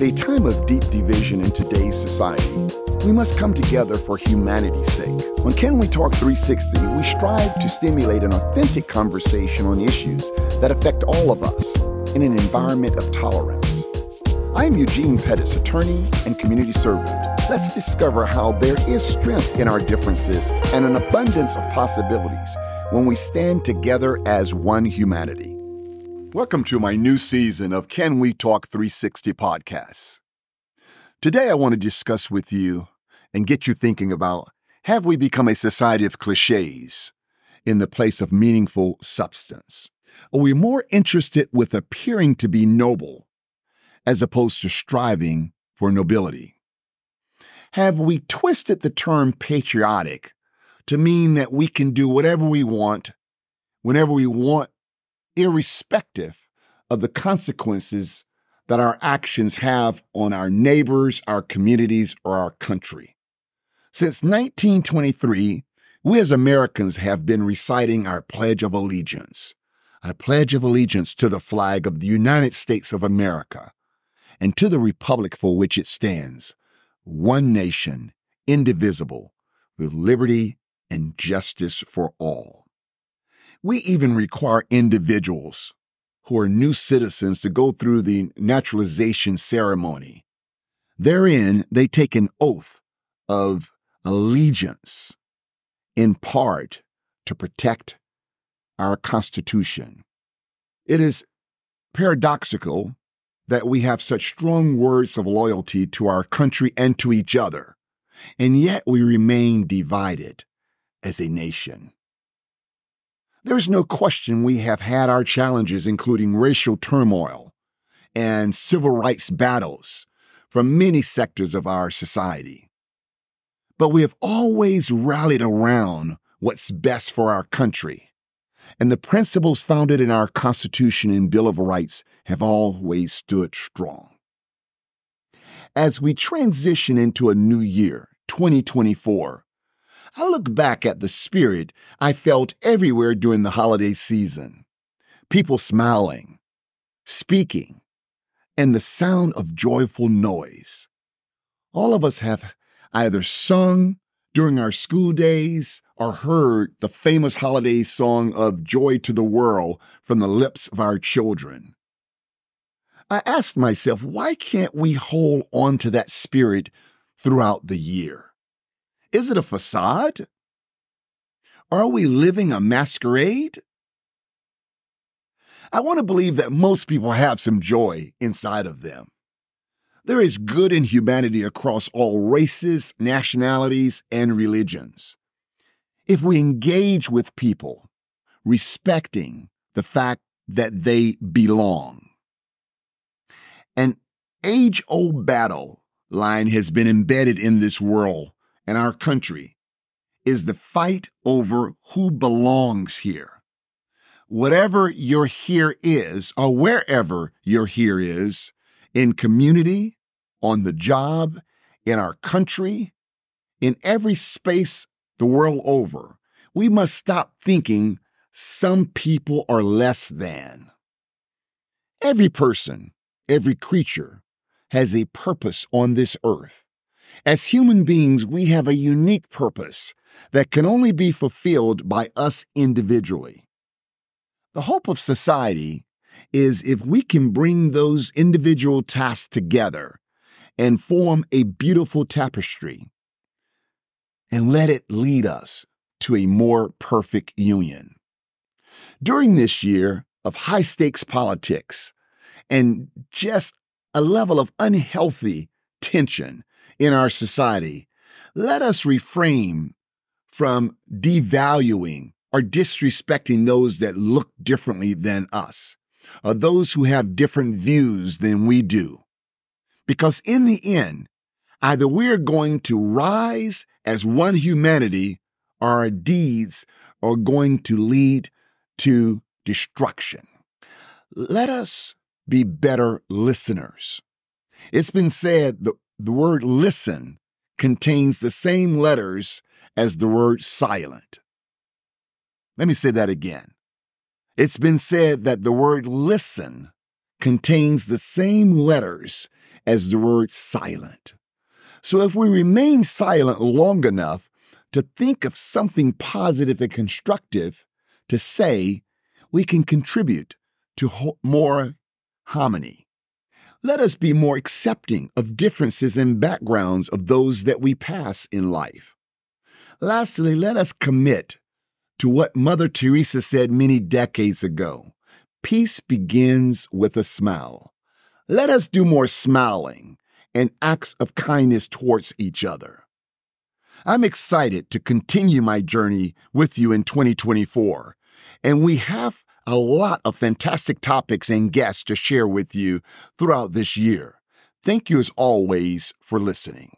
At a time of deep division in today's society, we must come together for humanity's sake. On Can We Talk 360, we strive to stimulate an authentic conversation on issues that affect all of us in an environment of tolerance. I am Eugene Pettis, attorney and community servant. Let's discover how there is strength in our differences and an abundance of possibilities when we stand together as one humanity. Welcome to my new season of Can We Talk 360 podcasts. Today, I want to discuss with you and get you thinking about have we become a society of cliches in the place of meaningful substance? Are we more interested with appearing to be noble as opposed to striving for nobility? Have we twisted the term patriotic to mean that we can do whatever we want, whenever we want, irrespective of the consequences that our actions have on our neighbors, our communities, or our country. Since 1923, we as Americans have been reciting our Pledge of Allegiance. I pledge of allegiance to the flag of the United States of America and to the republic for which it stands, one nation, indivisible, with liberty and justice for all. We even require individuals who are new citizens to go through the naturalization ceremony. Therein, they take an oath of allegiance, in part to protect our Constitution. It is paradoxical that we have such strong words of loyalty to our country and to each other, and yet we remain divided as a nation. There is no question we have had our challenges, including racial turmoil and civil rights battles from many sectors of our society. But we have always rallied around what's best for our country. And the principles founded in our Constitution and Bill of Rights have always stood strong. As we transition into a new year, 2024, I look back at the spirit I felt everywhere during the holiday season people smiling, speaking, and the sound of joyful noise. All of us have either sung during our school days or heard the famous holiday song of Joy to the World from the lips of our children. I asked myself, why can't we hold on to that spirit throughout the year? Is it a facade? Are we living a masquerade? I want to believe that most people have some joy inside of them. There is good in humanity across all races, nationalities, and religions. If we engage with people, respecting the fact that they belong. An age old battle line has been embedded in this world and our country is the fight over who belongs here. Whatever your here is, or wherever your here is, in community, on the job, in our country, in every space the world over, we must stop thinking some people are less than. Every person, every creature has a purpose on this earth. As human beings, we have a unique purpose that can only be fulfilled by us individually. The hope of society is if we can bring those individual tasks together and form a beautiful tapestry and let it lead us to a more perfect union. During this year of high stakes politics and just a level of unhealthy tension in our society, let us refrain from devaluing or disrespecting those that look differently than us, or those who have different views than we do. Because in the end, either we're going to rise as one humanity or our deeds are going to lead to destruction. Let us be better listeners. It's been said that the word listen contains the same letters as the word silent. Let me say that again. It's been said that the word listen contains the same letters as the word silent. So if we remain silent long enough to think of something positive and constructive to say, we can contribute to ho- more harmony. Let us be more accepting of differences and backgrounds of those that we pass in life. Lastly, let us commit to what Mother Teresa said many decades ago peace begins with a smile. Let us do more smiling and acts of kindness towards each other. I'm excited to continue my journey with you in 2024, and we have a lot of fantastic topics and guests to share with you throughout this year. Thank you as always for listening.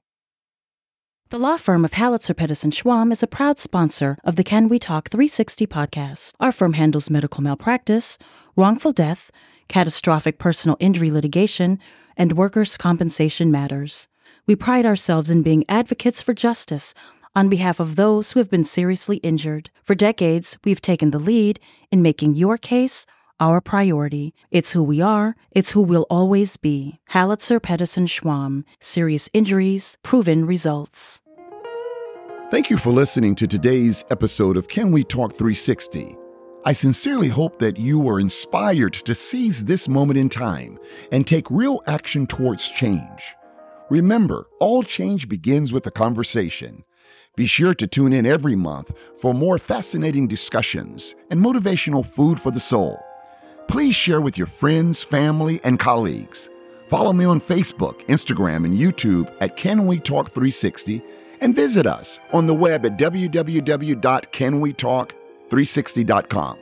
The law firm of Haliczer Pettis & Schwamm is a proud sponsor of the Can We Talk 360 podcast. Our firm handles medical malpractice, wrongful death, catastrophic personal injury litigation, and workers' compensation matters. We pride ourselves in being advocates for justice on behalf of those who have been seriously injured. For decades, we've taken the lead in making your case our priority. It's who we are, it's who we'll always be. Haliczer Pettis & Schwamm. Serious injuries, proven results. Thank you for listening to today's episode of Can We Talk 360. I sincerely hope that you were inspired to seize this moment in time and take real action towards change. Remember, all change begins with a conversation. Be sure to tune in every month for more fascinating discussions and motivational food for the soul. Please share with your friends, family, and colleagues. Follow me on Facebook, Instagram, and YouTube at Can We Talk 360 and visit us on the web at www.canwetalk360.com.